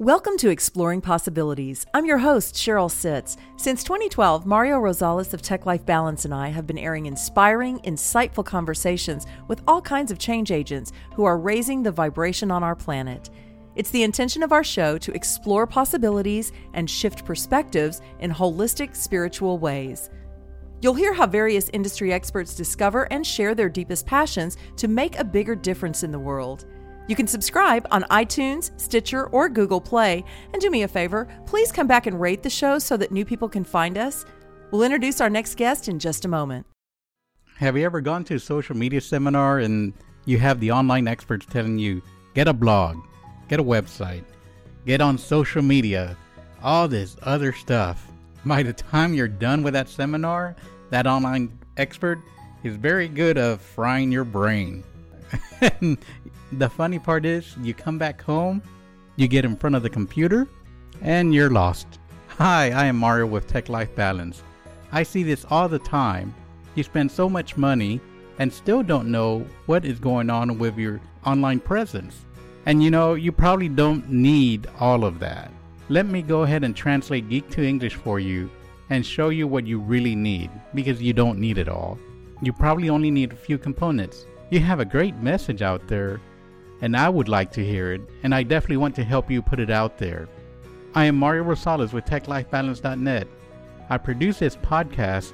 Welcome to Exploring Possibilities. I'm your host, Sheryl Sitts. Since 2012, Mario Rosales of Tech Life Balance and I have been airing inspiring, insightful conversations with all kinds of change agents who are raising the vibration on our planet. It's the intention of our show to explore possibilities and shift perspectives in holistic, spiritual ways. You'll hear how various industry experts discover and share their deepest passions to make a bigger difference in the world. You can subscribe on iTunes, Stitcher, or Google Play. And do me a favor, please come back and rate the show so that new people can find us. We'll introduce our next guest in just a moment. Have you ever gone to a social media seminar and you have the online experts telling you, get a blog, get a website, get on social media, all this other stuff? By the time you're done with that seminar, that online expert is very good at frying your brain. the funny part is, you come back home, you get in front of the computer, and you're lost. Hi, I am Mario with Tech Life Balance. I see this all the time. You spend so much money and still don't know what is going on with your online presence. And you know, you probably don't need all of that. Let me go ahead and translate Geek to English for you and show you what you really need because you don't need it all. You probably only need a few components. You have a great message out there and I would like to hear it, and I definitely want to help you put it out there. I am Mario Rosales with TechLifeBalance.net. I produce this podcast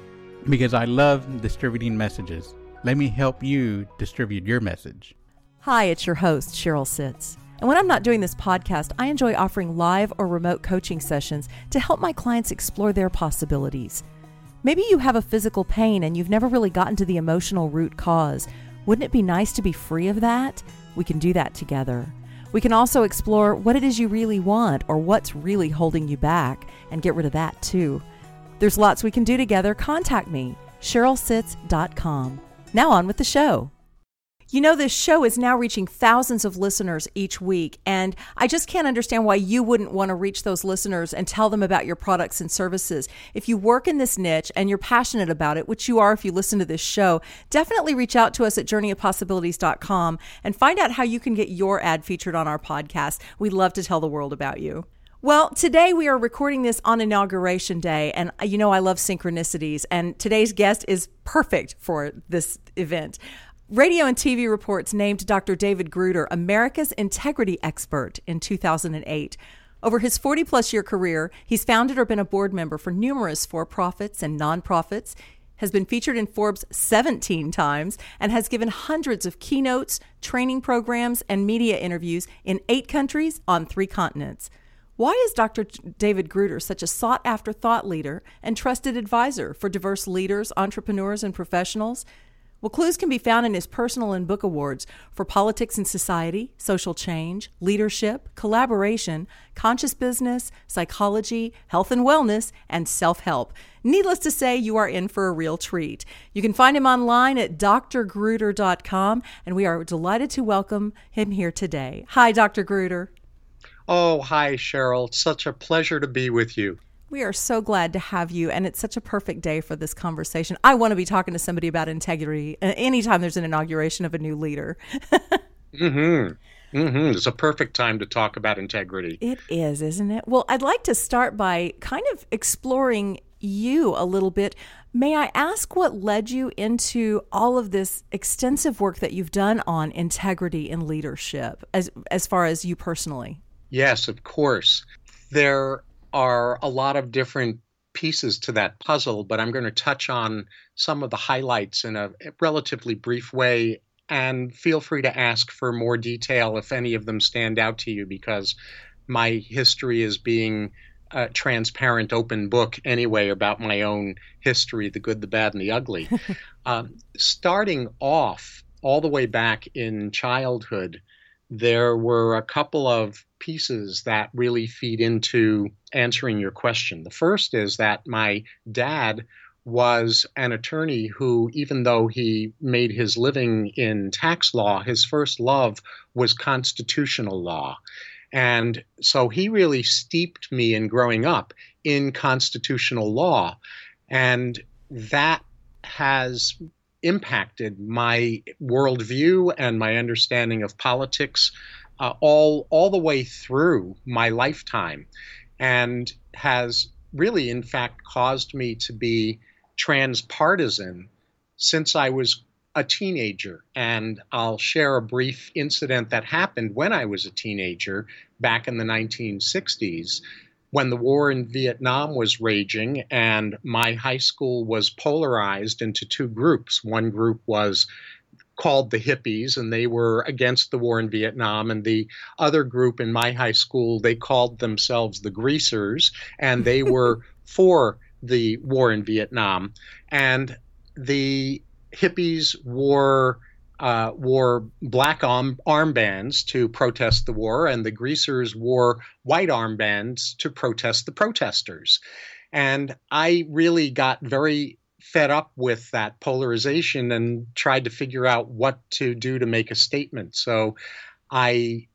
because I love distributing messages. Let me help you distribute your message. Hi, it's your host, Sheryl Sitts. And when I'm not doing this podcast, I enjoy offering live or remote coaching sessions to help my clients explore their possibilities. Maybe you have a physical pain and you've never really gotten to the emotional root cause. Wouldn't it be nice to be free of that? We can do that together. We can also explore what it is you really want or what's really holding you back and get rid of that too. There's lots we can do together. Contact me, SherylSitts.com. Now on with the show. You know, this show is now reaching thousands of listeners each week, and I just can't understand why you wouldn't want to reach those listeners and tell them about your products and services. If you work in this niche and you're passionate about it, which you are if you listen to this show, definitely reach out to us at journeyofpossibilities.com and find out how you can get your ad featured on our podcast. We'd love to tell the world about you. Well, today we are recording this on Inauguration Day, and uh, you know I love synchronicities, and today's guest is perfect for this event. Radio and TV reports named Dr. David Gruder America's integrity expert in 2008. Over his 40 plus year career, he's founded or been a board member for numerous for profits and nonprofits, has been featured in Forbes 17 times, and has given hundreds of keynotes, training programs, and media interviews in eight countries on three continents. Why is Dr. David Gruder such a sought after thought leader and trusted advisor for diverse leaders, entrepreneurs, and professionals? Well, clues can be found in his personal and book awards for politics and society, social change, leadership, collaboration, conscious business, psychology, health and wellness, and self help. Needless to say, you are in for a real treat. You can find him online at drgruder.com, and we are delighted to welcome him here today. Hi, Dr. Gruder. Oh, hi, Sheryl. It's such a pleasure to be with you. We are so glad to have you, and it's such a perfect day for this conversation. I want to be talking to somebody about integrity uh, anytime there's an inauguration of a new leader. mm-hmm. Mm-hmm. It's a perfect time to talk about integrity. It is, isn't it? Well, I'd like to start by kind of exploring you a little bit. May I ask what led you into all of this extensive work that you've done on integrity in leadership, as as far as you personally? Yes, of course. There are a lot of different pieces to that puzzle, but I'm going to touch on some of the highlights in a relatively brief way. And feel free to ask for more detail if any of them stand out to you, because my history is being a transparent, open book anyway about my own history the good, the bad, and the ugly. um, starting off all the way back in childhood, there were a couple of pieces that really feed into answering your question. The first is that my dad was an attorney who, even though he made his living in tax law, his first love was constitutional law. And so he really steeped me in growing up in constitutional law. And that has impacted my worldview and my understanding of politics uh, all all the way through my lifetime, and has really, in fact, caused me to be transpartisan since I was a teenager. And I'll share a brief incident that happened when I was a teenager back in the 1960s when the war in Vietnam was raging and my high school was polarized into two groups. One group was called the hippies and they were against the war in Vietnam and the other group in my high school they called themselves the greasers and they were for the war in Vietnam and the hippies wore uh, wore black arm, armbands to protest the war, and the greasers wore white armbands to protest the protesters. And I really got very fed up with that polarization and tried to figure out what to do to make a statement. So I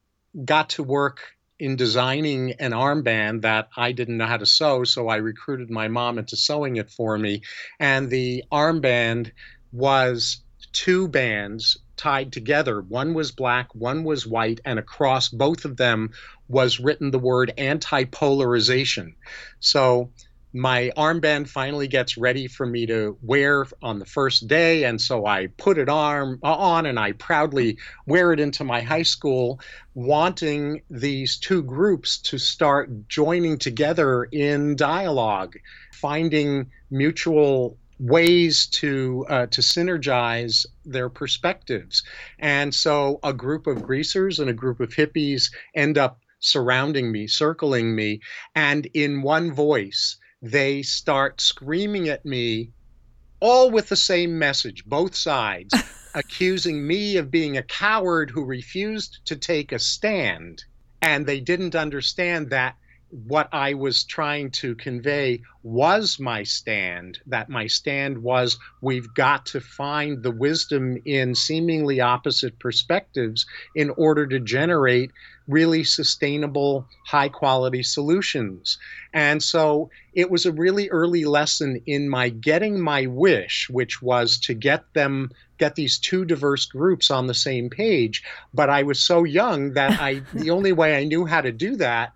got to work in designing an armband that I didn't know how to sew, so I recruited my mom into sewing it for me. And the armband was two bands tied together. One was black, one was white, and across both of them was written the word anti polarization. So my armband finally gets ready for me to wear on the first day and so i put it on, on and i proudly wear it into my high school wanting these two groups to start joining together in dialogue finding mutual ways to uh, to synergize their perspectives. And so a group of greasers and a group of hippies end up surrounding me, circling me, and in one voice they start screaming at me all with the same message, both sides, accusing me of being a coward who refused to take a stand. And they didn't understand that what I was trying to convey was my stand. That my stand was we've got to find the wisdom in seemingly opposite perspectives in order to generate really sustainable, high quality solutions. And so it was a really early lesson in my getting my wish, which was to get them get these two diverse groups on the same page but i was so young that i the only way i knew how to do that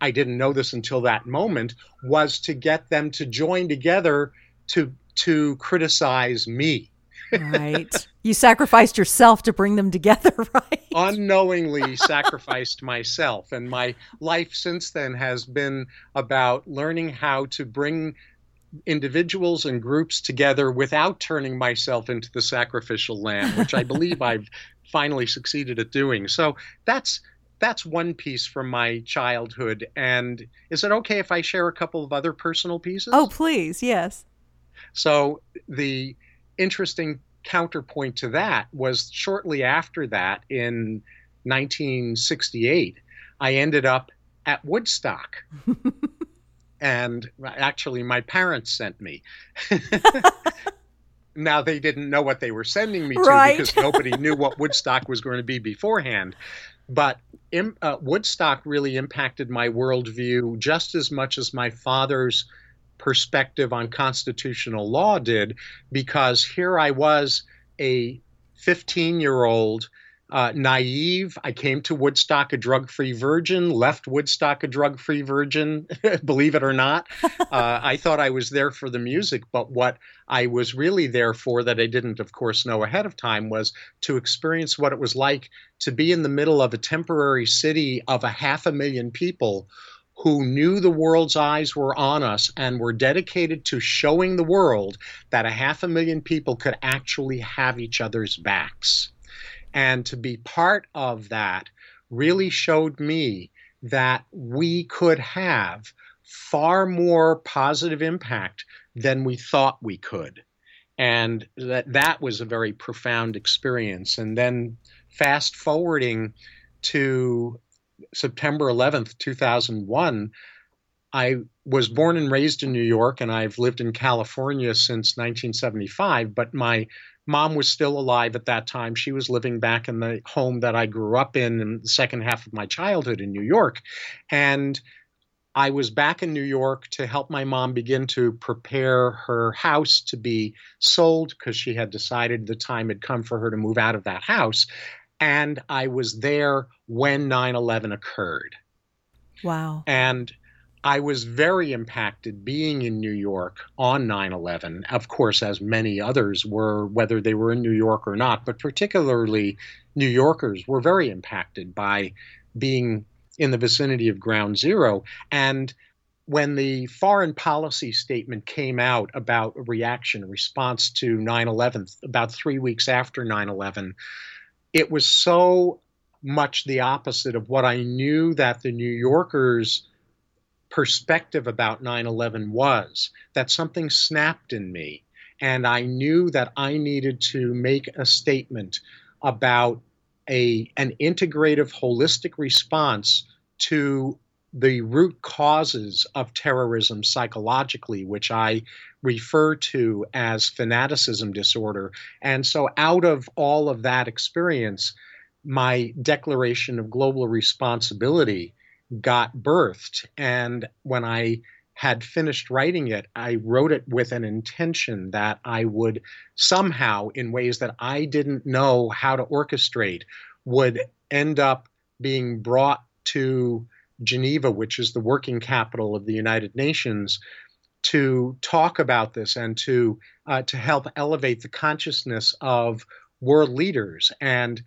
I didn't know this until that moment, was to get them to join together to to criticize me. right. You sacrificed yourself to bring them together, right? Unknowingly sacrificed myself. And my life since then has been about learning how to bring individuals and groups together without turning myself into the sacrificial lamb, which I believe I've finally succeeded at doing. So that's that's one piece from my childhood. And is it okay if I share a couple of other personal pieces? Oh, please, yes. So the interesting counterpoint to that was shortly after that in 1968, I ended up at Woodstock. and actually, my parents sent me. now they didn't know what they were sending me to right. because nobody knew what Woodstock was going to be beforehand. But uh, Woodstock really impacted my worldview just as much as my father's perspective on constitutional law did, because here I was, a 15 year old uh, naive. I came to Woodstock a drug free virgin, left Woodstock a drug free virgin, believe it or not. Uh, I thought I was there for the music, but what I was really there for, that I didn't, of course, know ahead of time, was to experience what it was like to be in the middle of a temporary city of a half a million people who knew the world's eyes were on us and were dedicated to showing the world that a half a million people could actually have each other's backs. And to be part of that really showed me that we could have far more positive impact than we thought we could. And that, that was a very profound experience. And then fast forwarding to September 11th, 2001, I was born and raised in New York, and I've lived in California since 1975. But my mom was still alive at that time. She was living back in the home that I grew up in in the second half of my childhood in New York. And I was back in New York to help my mom begin to prepare her house to be sold because she had decided the time had come for her to move out of that house. and I was there when 9 11 occurred. Wow. And I was very impacted being in New York on 9 11, of course, as many others were, whether they were in New York or not, but particularly New Yorkers were very impacted by being in the vicinity of ground zero. And when the foreign policy statement came out about reaction, response to 9 11, about three weeks after 9 11, it was so much the opposite of what I knew that the New Yorkers' perspective about 9 11 was, that something snapped in me. And I knew that I needed to make a statement about a, an integrative, holistic response to the root causes of terrorism psychologically, which I refer to as fanaticism disorder. And so, out of all of that experience, my declaration of global responsibility got birthed. And when I had finished writing it, I wrote it with an intention that I would somehow, in ways that I didn't know how to orchestrate, would end up being brought to Geneva, which is the working capital of the United Nations, to talk about this and to uh, to help elevate the consciousness of world leaders. And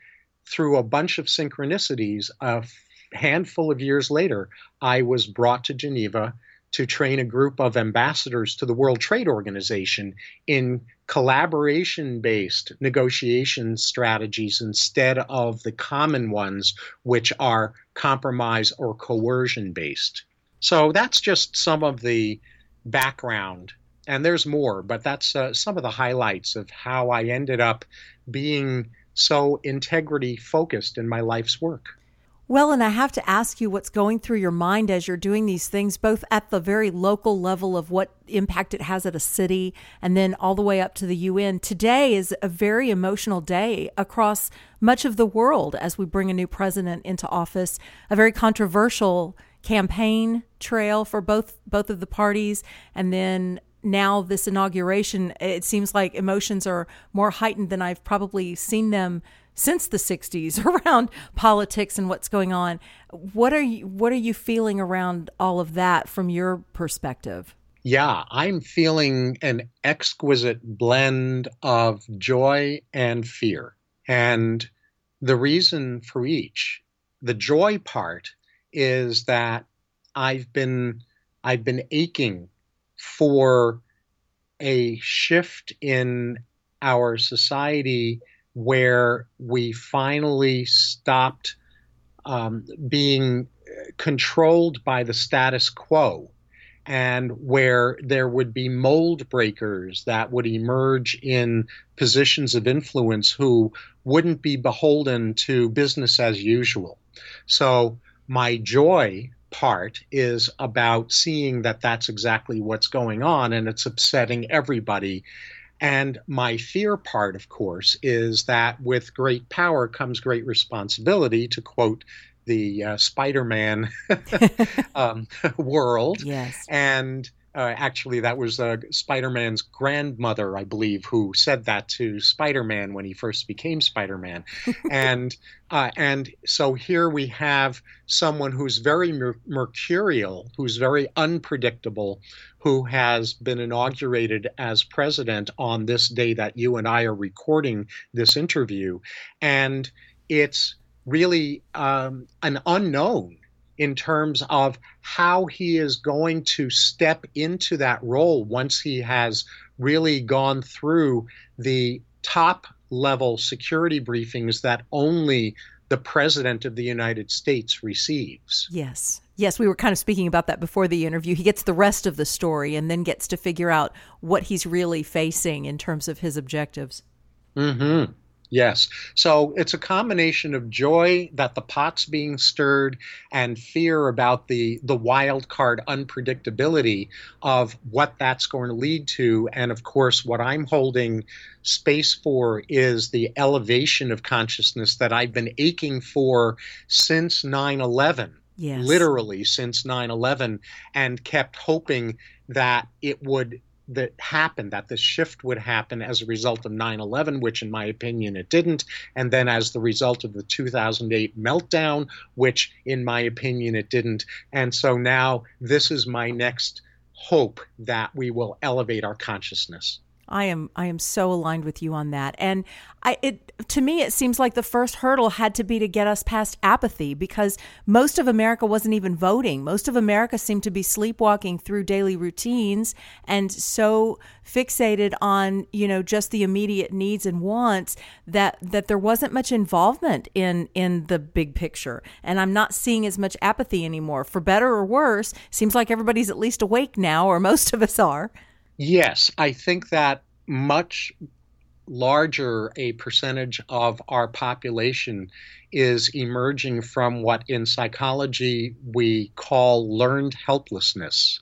through a bunch of synchronicities, a handful of years later, I was brought to Geneva to train a group of ambassadors to the World Trade Organization in collaboration based negotiation strategies instead of the common ones, which are compromise or coercion based. So that's just some of the background. And there's more, but that's uh, some of the highlights of how I ended up being so integrity focused in my life's work. Well, and I have to ask you what's going through your mind as you're doing these things, both at the very local level of what impact it has at a city and then all the way up to the UN. Today is a very emotional day across much of the world as we bring a new president into office, a very controversial campaign trail for both both of the parties and then now this inauguration it seems like emotions are more heightened than I've probably seen them since the 60s around politics and what's going on. What are you what are you feeling around all of that from your perspective? Yeah, I'm feeling an exquisite blend of joy and fear. And the reason for each, the joy part is that I've been I've been aching for a shift in our society where we finally stopped um, being controlled by the status quo and where there would be mold breakers that would emerge in positions of influence who wouldn't be beholden to business as usual. So, my joy part is about seeing that that's exactly what's going on and it's upsetting everybody and my fear part, of course, is that with great power comes great responsibility, to quote the uh, Spider Man um, world. Yes. And uh, actually, that was uh, Spider Man's grandmother, I believe, who said that to Spider Man when he first became Spider Man. and uh, and so here we have someone who's very mer- mercurial, who's very unpredictable, who has been inaugurated as president on this day that you and I are recording this interview. And it's really um, an unknown in terms of how he is going to step into that role once he has really gone through the top level security briefings that only the president of the United States receives. Yes. Yes, we were kind of speaking about that before the interview. He gets the rest of the story and then gets to figure out what he's really facing in terms of his objectives. Mhm. Yes. So it's a combination of joy that the pot's being stirred and fear about the the wild card unpredictability of what that's going to lead to. And of course, what I'm holding space for is the elevation of consciousness that I've been aching for since 9 11. Yes. Literally since 9 11, and kept hoping that it would that happened, that this shift would happen as a result of 9 11, which in my opinion it didn't, and then as the result of the 2008 meltdown, which in my opinion it didn't. And so now this is my next hope that we will elevate our consciousness. I am I am so aligned with you on that. And I it to me it seems like the first hurdle had to be to get us past apathy because most of America wasn't even voting. Most of America seemed to be sleepwalking through daily routines and so fixated on, you know, just the immediate needs and wants that that there wasn't much involvement in in the big picture. And I'm not seeing as much apathy anymore. For better or worse, seems like everybody's at least awake now or most of us are. Yes, I think that much larger a percentage of our population is emerging from what in psychology we call learned helplessness.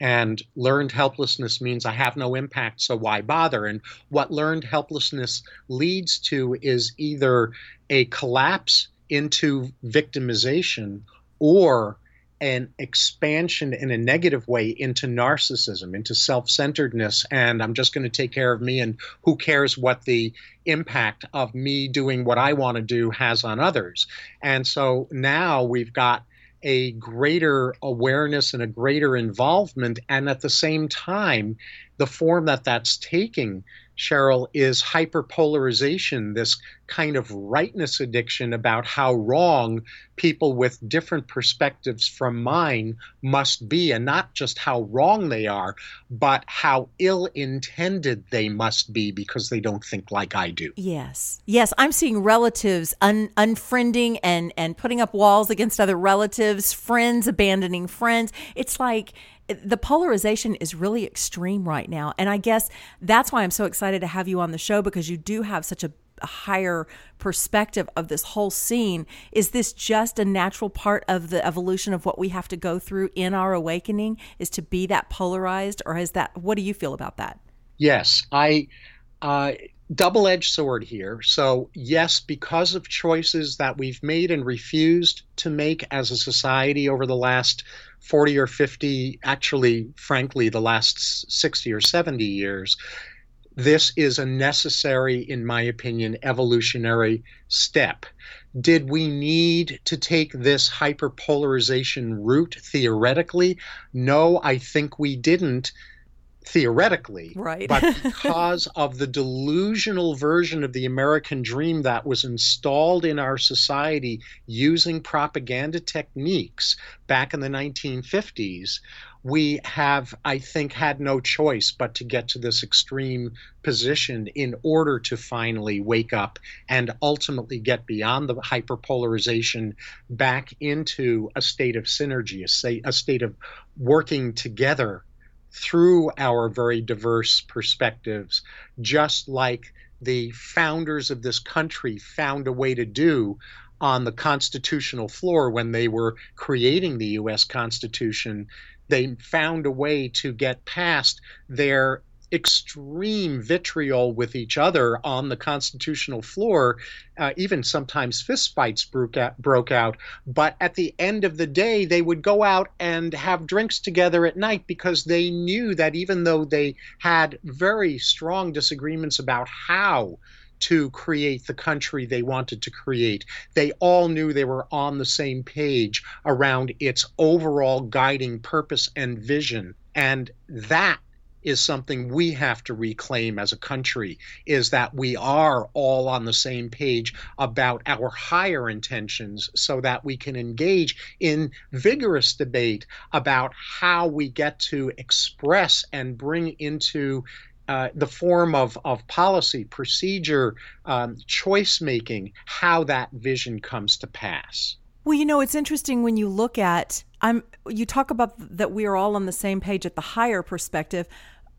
And learned helplessness means I have no impact, so why bother? And what learned helplessness leads to is either a collapse into victimization or an expansion in a negative way into narcissism, into self centeredness, and I'm just going to take care of me, and who cares what the impact of me doing what I want to do has on others. And so now we've got a greater awareness and a greater involvement, and at the same time, the form that that's taking Sheryl, is hyperpolarization, this kind of rightness addiction about how wrong people with different perspectives from mine must be, and not just how wrong they are, but how ill intended they must be because they don't think like I do. Yes. Yes. I'm seeing relatives un- unfriending and, and putting up walls against other relatives, friends abandoning friends. It's like, the polarization is really extreme right now. And I guess that's why I'm so excited to have you on the show because you do have such a higher perspective of this whole scene. Is this just a natural part of the evolution of what we have to go through in our awakening is to be that polarized or is that what do you feel about that? Yes, I uh, double edged sword here. So, yes, because of choices that we've made and refused to make as a society over the last 40 or 50, actually, frankly, the last 60 or 70 years, this is a necessary, in my opinion, evolutionary step. Did we need to take this hyperpolarization route theoretically? No, I think we didn't theoretically, right? but because of the delusional version of the American dream that was installed in our society using propaganda techniques back in the 1950s, we have, I think, had no choice but to get to this extreme position in order to finally wake up and ultimately get beyond the hyperpolarization back into a state of synergy, a state, a state of working together through our very diverse perspectives, just like the founders of this country found a way to do on the constitutional floor when they were creating the US Constitution. They found a way to get past their extreme vitriol with each other on the constitutional floor. Uh, even sometimes fistfights broke out, broke out. But at the end of the day, they would go out and have drinks together at night because they knew that even though they had very strong disagreements about how to create the country they wanted to create. They all knew they were on the same page around its overall guiding purpose and vision. And that is something we have to reclaim as a country is that we are all on the same page about our higher intentions so that we can engage in vigorous debate about how we get to express and bring into uh, the form of, of policy, procedure, um, choice making, how that vision comes to pass. Well, you know, it's interesting when you look at I'm you talk about that we are all on the same page at the higher perspective.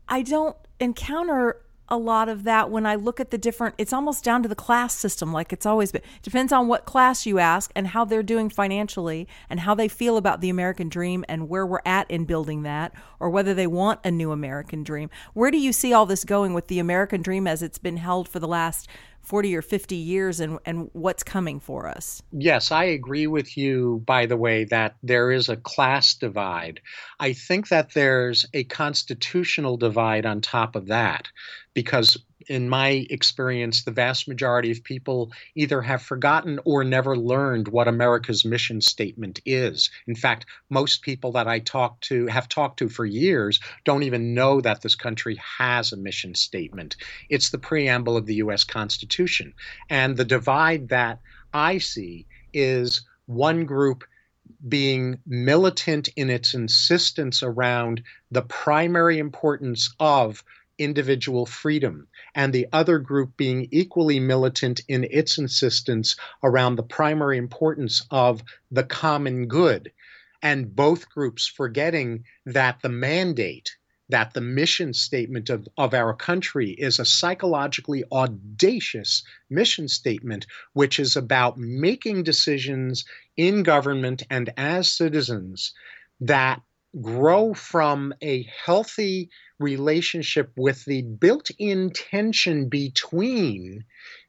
I don't encounter a lot of that when I look at the different it's almost down to the class system like it's always been depends on what class you ask and how they're doing financially and how they feel about the American dream and where we're at in building that or whether they want a new American dream. Where do you see all this going with the American dream as it's been held for the last 40 or 50 years and, and what's coming for us. Yes, I agree with you, by the way, that there is a class divide. I think that there's a constitutional divide on top of that because in my experience, the vast majority of people either have forgotten or never learned what America's mission statement is. In fact, most people that I talk to, have talked to for years, don't even know that this country has a mission statement. It's the preamble of the U.S. Constitution. And the divide that I see is one group being militant in its insistence around the primary importance of individual freedom, and the other group being equally militant in its insistence around the primary importance of the common good. And both groups forgetting that the mandate, that the mission statement of, of our country is a psychologically audacious mission statement, which is about making decisions in government and as citizens that grow from a healthy relationship with the built in tension between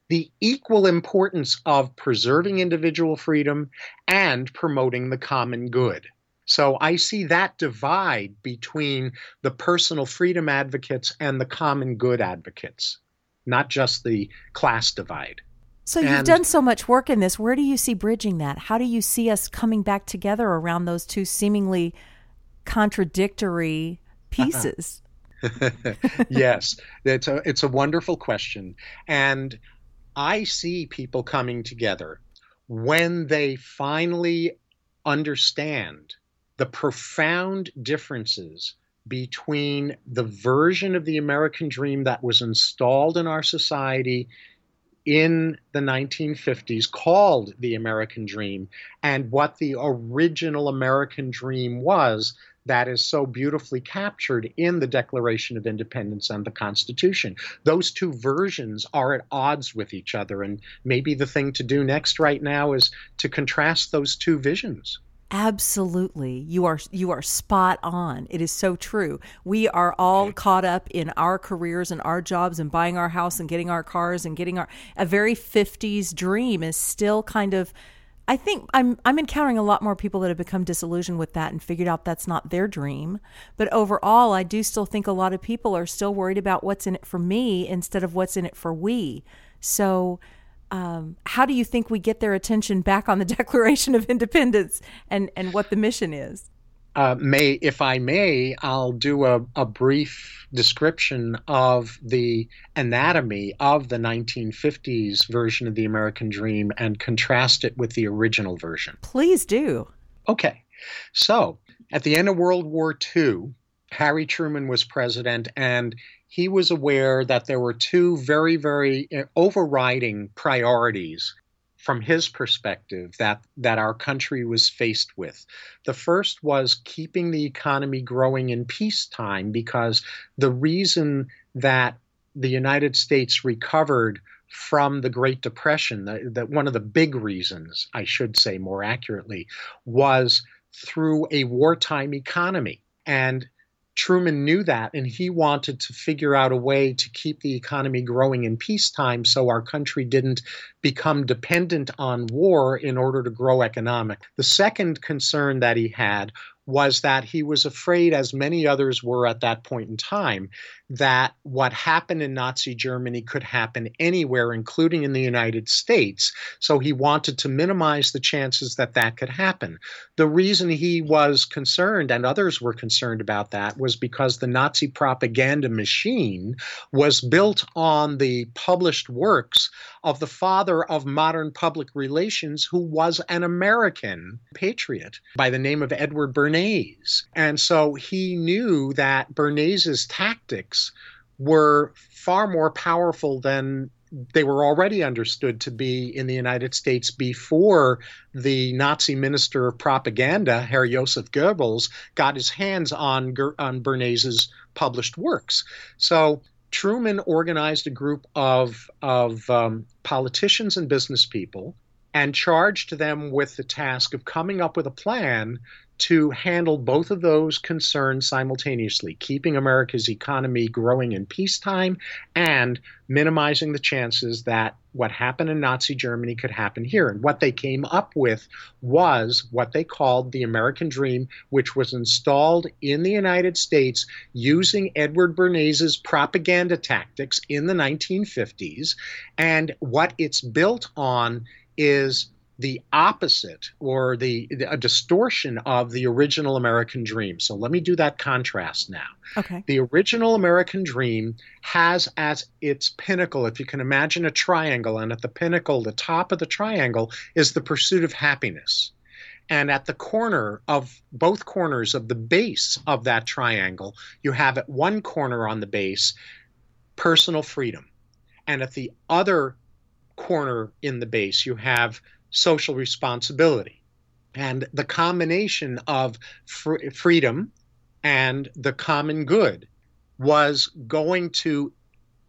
the equal importance of preserving individual freedom and promoting the common good. So I see that divide between the personal freedom advocates and the common good advocates, not just the class divide. So you've done so much work in this. Where do you see bridging that? How do you see us coming back together around those two seemingly contradictory pieces? yes, it's a it's a wonderful question, and I see people coming together when they finally understand the profound differences between the version of the American dream that was installed in our society in the 1950s called the American dream and what the original American dream was that is so beautifully captured in the Declaration of Independence and the Constitution. Those two versions are at odds with each other, and maybe the thing to do next right now is to contrast those two visions. Absolutely. You are you are spot on. It is so true. We are all caught up in our careers and our jobs and buying our house and getting our cars and getting our a very 50s dream is still kind of I think I'm I'm encountering a lot more people that have become disillusioned with that and figured out that's not their dream. But overall, I do still think a lot of people are still worried about what's in it for me instead of what's in it for we. So, um, how do you think we get their attention back on the Declaration of Independence and and what the mission is? Uh, may, if I may, I'll do a, a brief description of the anatomy of the 1950s version of the American Dream and contrast it with the original version. Please do. Okay. So, at the end of World War II, Harry Truman was president, and he was aware that there were two very, very uh, overriding priorities from his perspective that that our country was faced with. The first was keeping the economy growing in peacetime because the reason that the United States recovered from the Great Depression, that one of the big reasons, I should say more accurately, was through a wartime economy. And Truman knew that, and he wanted to figure out a way to keep the economy growing in peacetime so our country didn't become dependent on war in order to grow economic. The second concern that he had was that he was afraid, as many others were at that point in time, that what happened in Nazi Germany could happen anywhere, including in the United States. So he wanted to minimize the chances that that could happen. The reason he was concerned, and others were concerned about that, was because the Nazi propaganda machine was built on the published works of the father of modern public relations, who was an American patriot by the name of Edward Bernays. And so he knew that Bernays's tactics were far more powerful than they were already understood to be in the United States before the Nazi minister of propaganda, Herr Josef Goebbels, got his hands on, on Bernays's published works. So Truman organized a group of, of um, politicians and business people and charged them with the task of coming up with a plan to handle both of those concerns simultaneously keeping America's economy growing in peacetime and minimizing the chances that what happened in Nazi Germany could happen here. And what they came up with was what they called the American Dream, which was installed in the United States using Edward Bernays' propaganda tactics in the 1950s. And what it's built on is the opposite or the, the, a distortion of the original American dream. So let me do that contrast now. Okay. The original American dream has as its pinnacle, if you can imagine a triangle, and at the pinnacle, the top of the triangle is the pursuit of happiness. And at the corner of both corners of the base of that triangle, you have at one corner on the base personal freedom. And at the other corner in the base, you have social responsibility. And the combination of fr- freedom and the common good was going to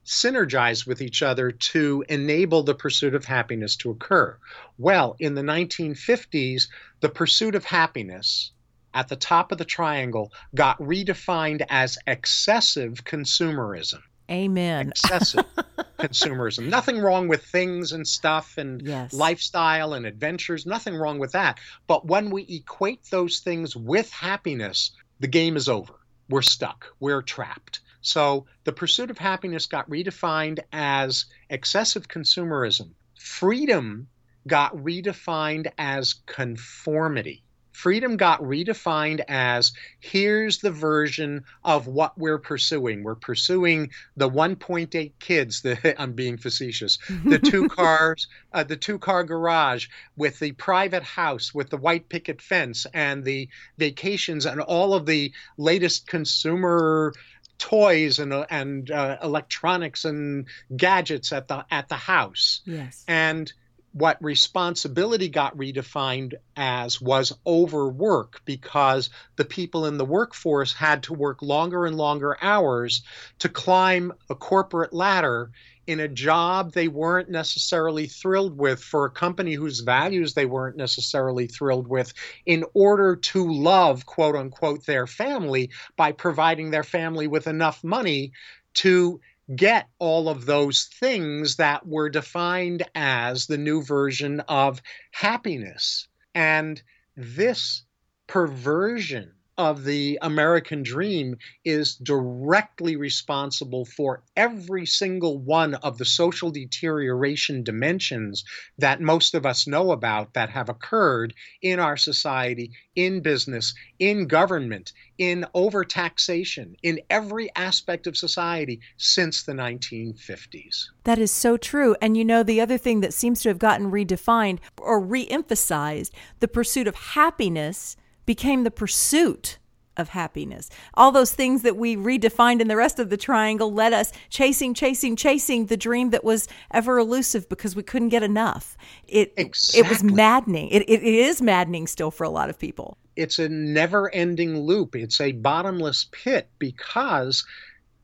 synergize with each other to enable the pursuit of happiness to occur. Well, in the 1950s, the pursuit of happiness at the top of the triangle got redefined as excessive consumerism. Amen. Excessive consumerism. Nothing wrong with things and stuff and yes. lifestyle and adventures. Nothing wrong with that. But when we equate those things with happiness, the game is over. We're stuck. We're trapped. So the pursuit of happiness got redefined as excessive consumerism. Freedom got redefined as conformity freedom got redefined as here's the version of what we're pursuing. We're pursuing the 1.8 kids. The I'm being facetious. The two cars, uh, the two car garage with the private house with the white picket fence and the vacations and all of the latest consumer toys and uh, and uh, electronics and gadgets at the at the house. Yes. And what responsibility got redefined as was overwork because the people in the workforce had to work longer and longer hours to climb a corporate ladder in a job they weren't necessarily thrilled with for a company whose values they weren't necessarily thrilled with in order to love quote unquote their family by providing their family with enough money to get all of those things that were defined as the new version of happiness. And this perversion of the American dream is directly responsible for every single one of the social deterioration dimensions that most of us know about that have occurred in our society, in business, in government, in overtaxation, in every aspect of society since the 1950s. That is so true. And you know, the other thing that seems to have gotten redefined or re emphasized the pursuit of happiness became the pursuit of happiness. All those things that we redefined in the rest of the triangle led us chasing, chasing, chasing the dream that was ever elusive because we couldn't get enough. It exactly. it was maddening. It, it, it is maddening still for a lot of people. It's a never-ending loop. It's a bottomless pit because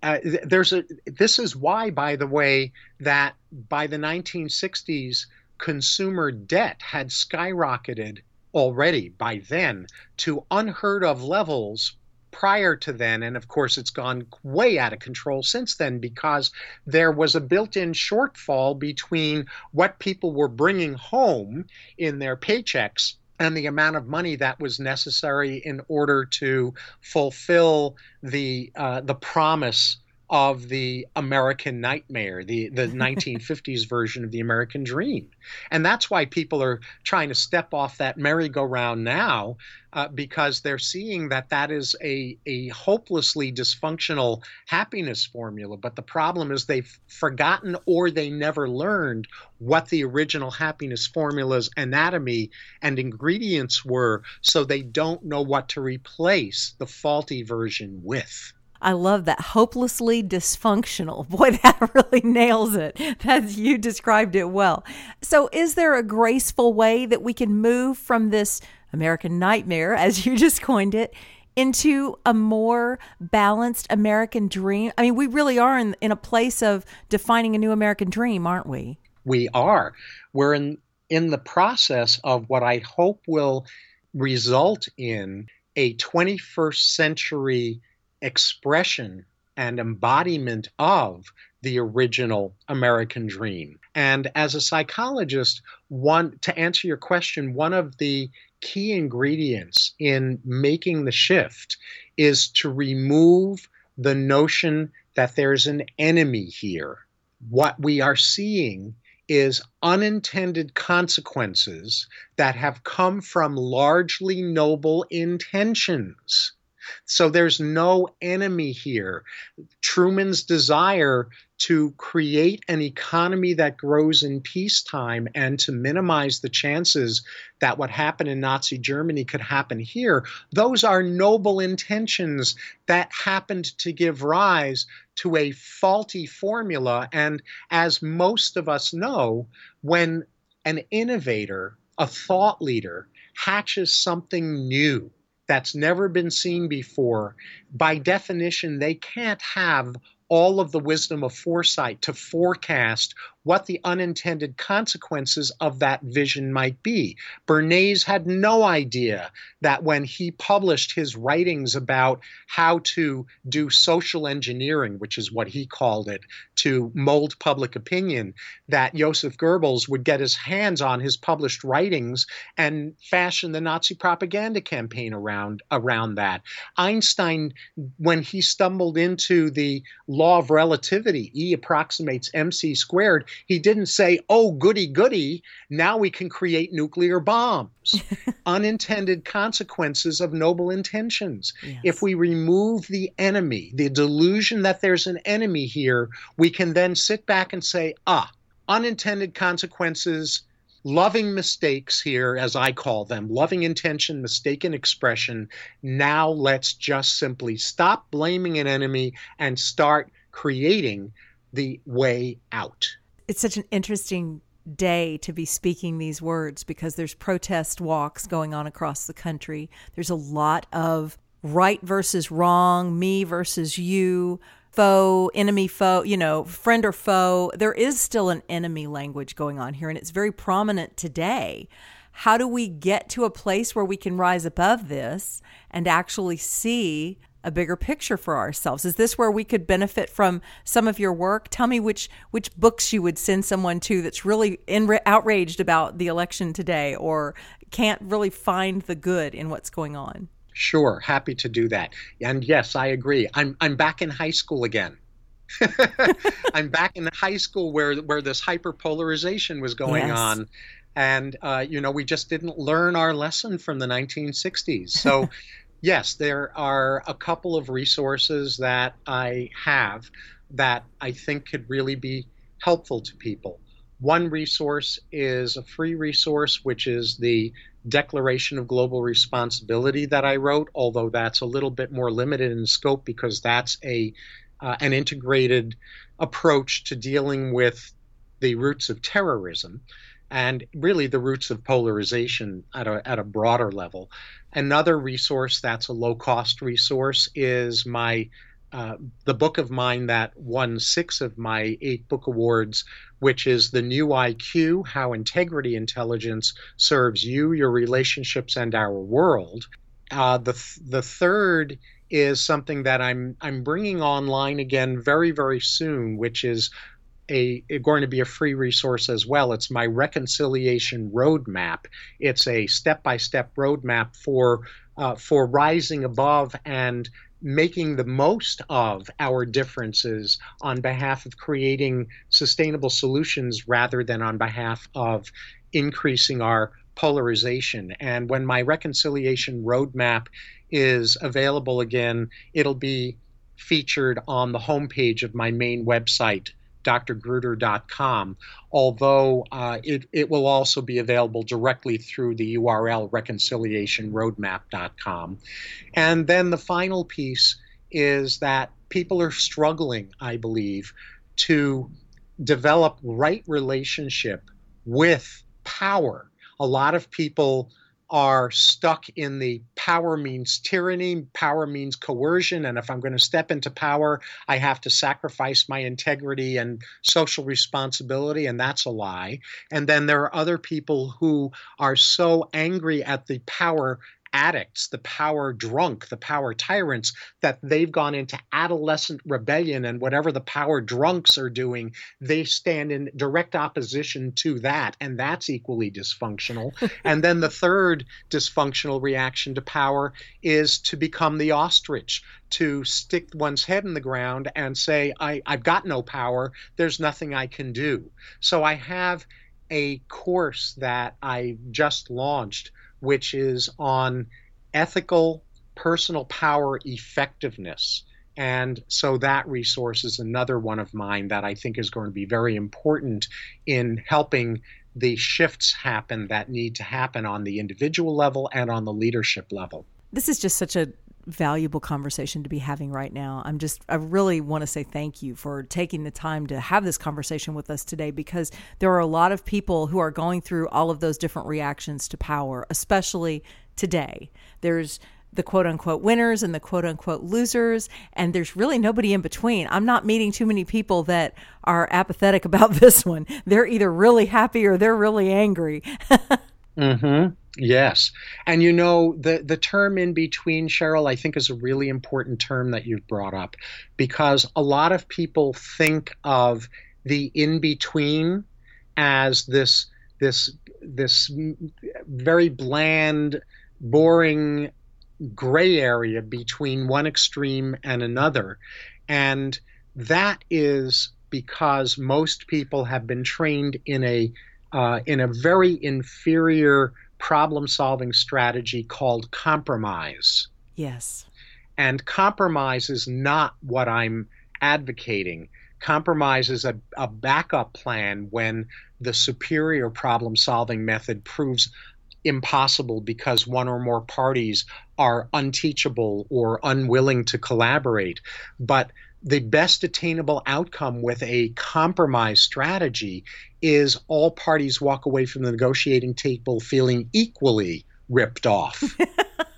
uh, there's a. This is why, by the way, that by the 1960s, consumer debt had skyrocketed already by then to unheard of levels prior to then. And of course, it's gone way out of control since then because there was a built in shortfall between what people were bringing home in their paychecks and the amount of money that was necessary in order to fulfill the uh, the promise of the American nightmare, the, the 1950s version of the American dream. And that's why people are trying to step off that merry-go-round now uh, because they're seeing that that is a, a hopelessly dysfunctional happiness formula. But the problem is they've forgotten or they never learned what the original happiness formula's anatomy and ingredients were, so they don't know what to replace the faulty version with. I love that hopelessly dysfunctional. Boy, that really nails it. That you described it well. So, is there a graceful way that we can move from this American nightmare, as you just coined it, into a more balanced American dream? I mean, we really are in, in a place of defining a new American dream, aren't we? We are. We're in in the process of what I hope will result in a 21st century expression and embodiment of the original American dream. And as a psychologist, one to answer your question, one of the key ingredients in making the shift is to remove the notion that there's an enemy here. What we are seeing is unintended consequences that have come from largely noble intentions. So there's no enemy here. Truman's desire to create an economy that grows in peacetime and to minimize the chances that what happened in Nazi Germany could happen here, those are noble intentions that happened to give rise to a faulty formula. And as most of us know, when an innovator, a thought leader, hatches something new, that's never been seen before, by definition, they can't have all of the wisdom of foresight to forecast what the unintended consequences of that vision might be. Bernays had no idea that when he published his writings about how to do social engineering, which is what he called it, to mold public opinion, that Joseph Goebbels would get his hands on his published writings and fashion the Nazi propaganda campaign around around that. Einstein, when he stumbled into the law of relativity, E approximates mc squared, he didn't say, oh, goody, goody, now we can create nuclear bombs. Unintended consequences of noble intentions. Yes. If we remove the enemy, the delusion that there's an enemy here, we can then sit back and say, ah, unintended consequences loving mistakes here, as I call them, loving intention, mistaken expression. Now let's just simply stop blaming an enemy and start creating the way out it's such an interesting day to be speaking these words because there's protest walks going on across the country. There's a lot of right versus wrong, me versus you, foe, enemy, foe, you know, friend or foe. There is still an enemy language going on here, and it's very prominent today. How do we get to a place where we can rise above this and actually see a bigger picture for ourselves. Is this where we could benefit from some of your work? Tell me which which books you would send someone to that's really in, outraged about the election today or can't really find the good in what's going on. Sure, happy to do that. And yes, I agree. I'm I'm back in high school again. I'm back in high school where where this hyperpolarization was going yes. on and uh, you know we just didn't learn our lesson from the 1960s so yes, there are a couple of resources that I have that I think could really be helpful to people. One resource is a free resource, which is the Declaration of Global Responsibility that I wrote, although that's a little bit more limited in scope because that's a uh, an integrated approach to dealing with the roots of terrorism and really the roots of polarization at a, at a broader level. Another resource that's a low cost resource is my uh, the book of mine that won six of my eight book awards, which is The New IQ How Integrity Intelligence Serves You, Your Relationships, and Our World. Uh, the, the third is something that I'm, I'm bringing online again very, very soon, which is a, going to be a free resource as well. It's my reconciliation roadmap. It's a step-by-step roadmap for uh, for rising above and making the most of our differences on behalf of creating sustainable solutions rather than on behalf of increasing our polarization. And when my reconciliation roadmap is available again, it'll be featured on the homepage of my main website, drgruder.com, although uh, it, it will also be available directly through the URL reconciliationroadmap.com. And then the final piece is that people are struggling, I believe, to develop right relationship with power. A lot of people are stuck in the power means tyranny, power means coercion, and if I'm going to step into power, I have to sacrifice my integrity and social responsibility, and that's a lie. And then there are other people who are so angry at the power addicts, the power drunk, the power tyrants, that they've gone into adolescent rebellion and whatever the power drunks are doing, they stand in direct opposition to that. And that's equally dysfunctional. and then the third dysfunctional reaction to power is to become the ostrich, to stick one's head in the ground and say, I, I've got no power, there's nothing I can do. So I have a course that I just launched, which is on ethical personal power effectiveness. And so that resource is another one of mine that I think is going to be very important in helping the shifts happen that need to happen on the individual level and on the leadership level. This is just such a valuable conversation to be having right now. I'm just, I really want to say thank you for taking the time to have this conversation with us today because there are a lot of people who are going through all of those different reactions to power, especially today. There's the quote unquote winners and the quote unquote losers, and there's really nobody in between. I'm not meeting too many people that are apathetic about this one. They're either really happy or they're really angry. mm-hmm. Yes. And you know, the, the term in between, Sheryl, I think is a really important term that you've brought up because a lot of people think of the in between as this this this very bland, boring gray area between one extreme and another. And that is because most people have been trained in a uh, in a very inferior problem solving strategy called compromise. Yes. And compromise is not what I'm advocating. Compromise is a, a backup plan when the superior problem solving method proves impossible because one or more parties are unteachable or unwilling to collaborate. But the best attainable outcome with a compromise strategy is all parties walk away from the negotiating table feeling equally ripped off.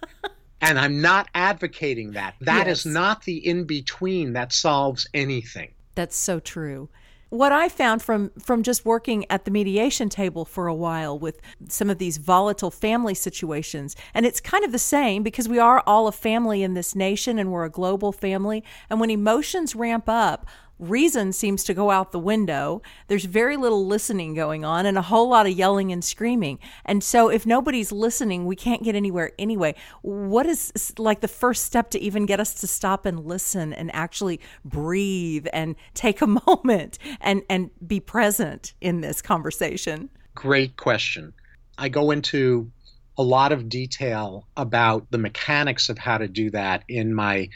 and I'm not advocating that. That yes. is not the in between that solves anything. That's so true what I found from from just working at the mediation table for a while with some of these volatile family situations and it's kind of the same because we are all a family in this nation and we're a global family and when emotions ramp up reason seems to go out the window. There's very little listening going on and a whole lot of yelling and screaming. And so, if nobody's listening, we can't get anywhere anyway. What is like the first step to even get us to stop and listen and actually breathe and take a moment and, and be present in this conversation? Great question. I go into a lot of detail about the mechanics of how to do that in my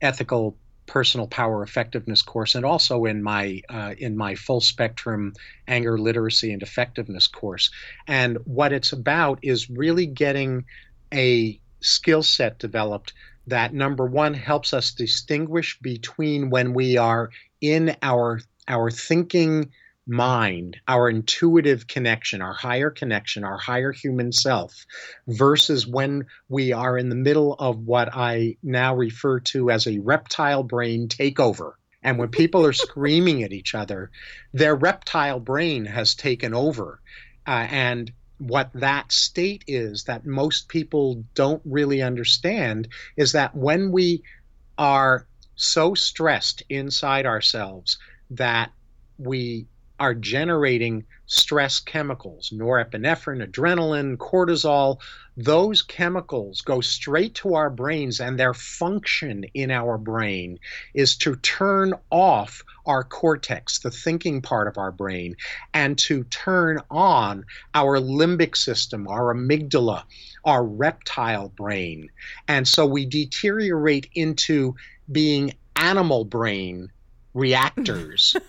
ethical personal power effectiveness course and also in my uh, in my full spectrum anger literacy and effectiveness course. And what it's about is really getting a skill set developed that number one helps us distinguish between when we are in our our thinking mind, our intuitive connection, our higher connection, our higher human self, versus when we are in the middle of what I now refer to as a reptile brain takeover. And when people are screaming at each other, their reptile brain has taken over. Uh, and what that state is that most people don't really understand is that when we are so stressed inside ourselves that we are generating stress chemicals, norepinephrine, adrenaline, cortisol. Those chemicals go straight to our brains, and their function in our brain is to turn off our cortex, the thinking part of our brain, and to turn on our limbic system, our amygdala, our reptile brain. And so we deteriorate into being animal brain reactors.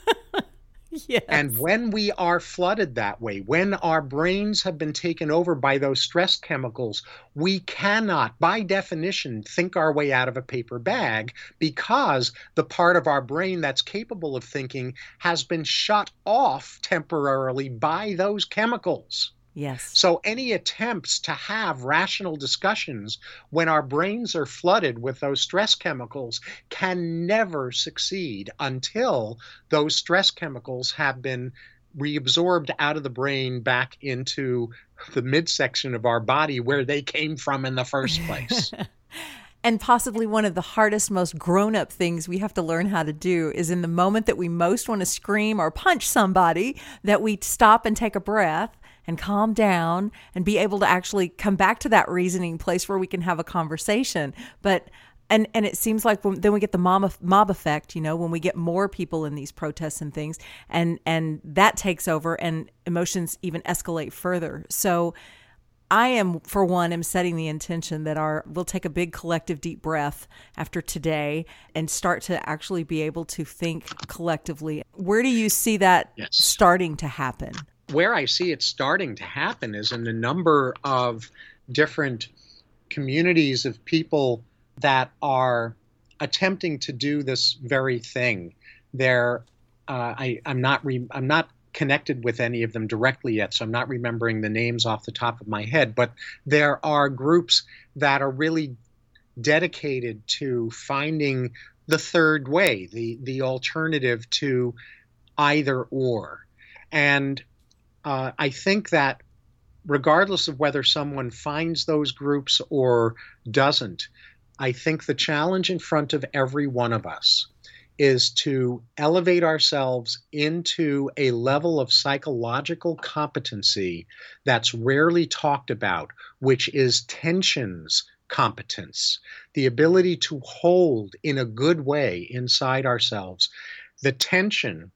Yes. And when we are flooded that way, when our brains have been taken over by those stress chemicals, we cannot, by definition, think our way out of a paper bag because the part of our brain that's capable of thinking has been shut off temporarily by those chemicals. Yes. So any attempts to have rational discussions when our brains are flooded with those stress chemicals can never succeed until those stress chemicals have been reabsorbed out of the brain back into the midsection of our body where they came from in the first place. and possibly one of the hardest, most grown up things we have to learn how to do is in the moment that we most want to scream or punch somebody, that we stop and take a breath and calm down and be able to actually come back to that reasoning place where we can have a conversation. But and and it seems like when, then we get the mob mob effect, you know, when we get more people in these protests and things, and and that takes over, and emotions even escalate further. So I am, for one, am setting the intention that our we'll take a big collective deep breath after today and start to actually be able to think collectively. Where do you see that yes. starting to happen? Where I see it starting to happen is in a number of different communities of people that are attempting to do this very thing. They're uh, I, I'm not re- I'm not connected with any of them directly yet, so I'm not remembering the names off the top of my head. But there are groups that are really dedicated to finding the third way, the the alternative to either or. And uh, I think that regardless of whether someone finds those groups or doesn't, I think the challenge in front of every one of us is to elevate ourselves into a level of psychological competency that's rarely talked about, which is tensions competence, the ability to hold in a good way inside ourselves. The tension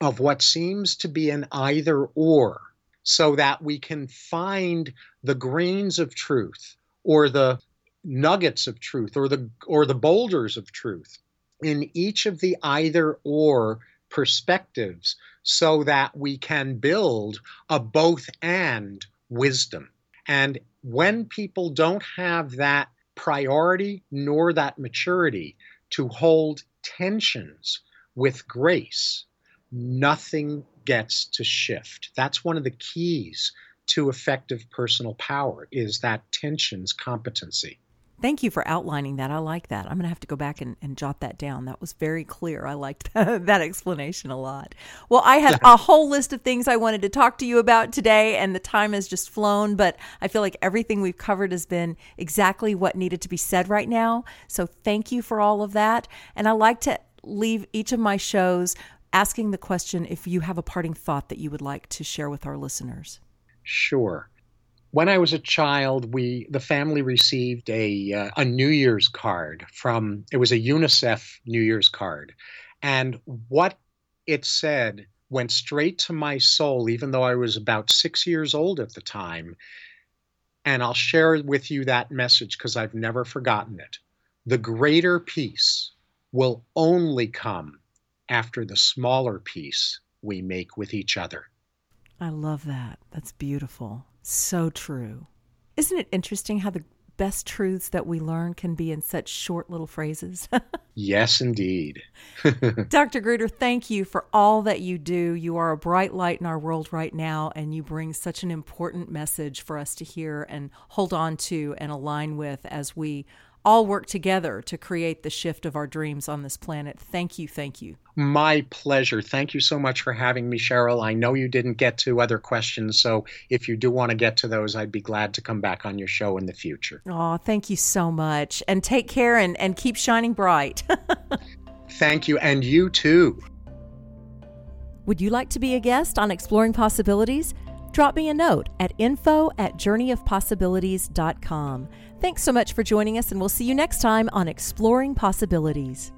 of what seems to be an either or, so that we can find the grains of truth or the nuggets of truth or the or the boulders of truth in each of the either or perspectives so that we can build a both and wisdom. And when people don't have that priority nor that maturity to hold tensions with grace, nothing gets to shift. That's one of the keys to effective personal power is that tensions competency. Thank you for outlining that. I like that. I'm going to have to go back and, and jot that down. That was very clear. I liked that, that explanation a lot. Well, I had a whole list of things I wanted to talk to you about today, and the time has just flown, but I feel like everything we've covered has been exactly what needed to be said right now. So thank you for all of that. And I like to leave each of my shows asking the question if you have a parting thought that you would like to share with our listeners. Sure when I was a child, we the family received a uh, a New Year's card from it was a UNICEF New Year's card, and what it said went straight to my soul, even though I was about six years old at the time. And I'll share with you that message because I've never forgotten it. The greater peace will only come after the smaller peace we make with each other. I love that. That's beautiful. So true. Isn't it interesting how the best truths that we learn can be in such short little phrases? yes, indeed. Dr. Gruder, thank you for all that you do. You are a bright light in our world right now, and you bring such an important message for us to hear and hold on to and align with as we all work together to create the shift of our dreams on this planet. Thank you. Thank you. My pleasure. Thank you so much for having me, Sheryl. I know you didn't get to other questions, so if you do want to get to those, I'd be glad to come back on your show in the future. Oh, thank you so much. And take care and, and keep shining bright. thank you. And you too. Would you like to be a guest on Exploring Possibilities? Drop me a note at info at journeyofpossibilities.com. Thanks so much for joining us, and we'll see you next time on Exploring Possibilities.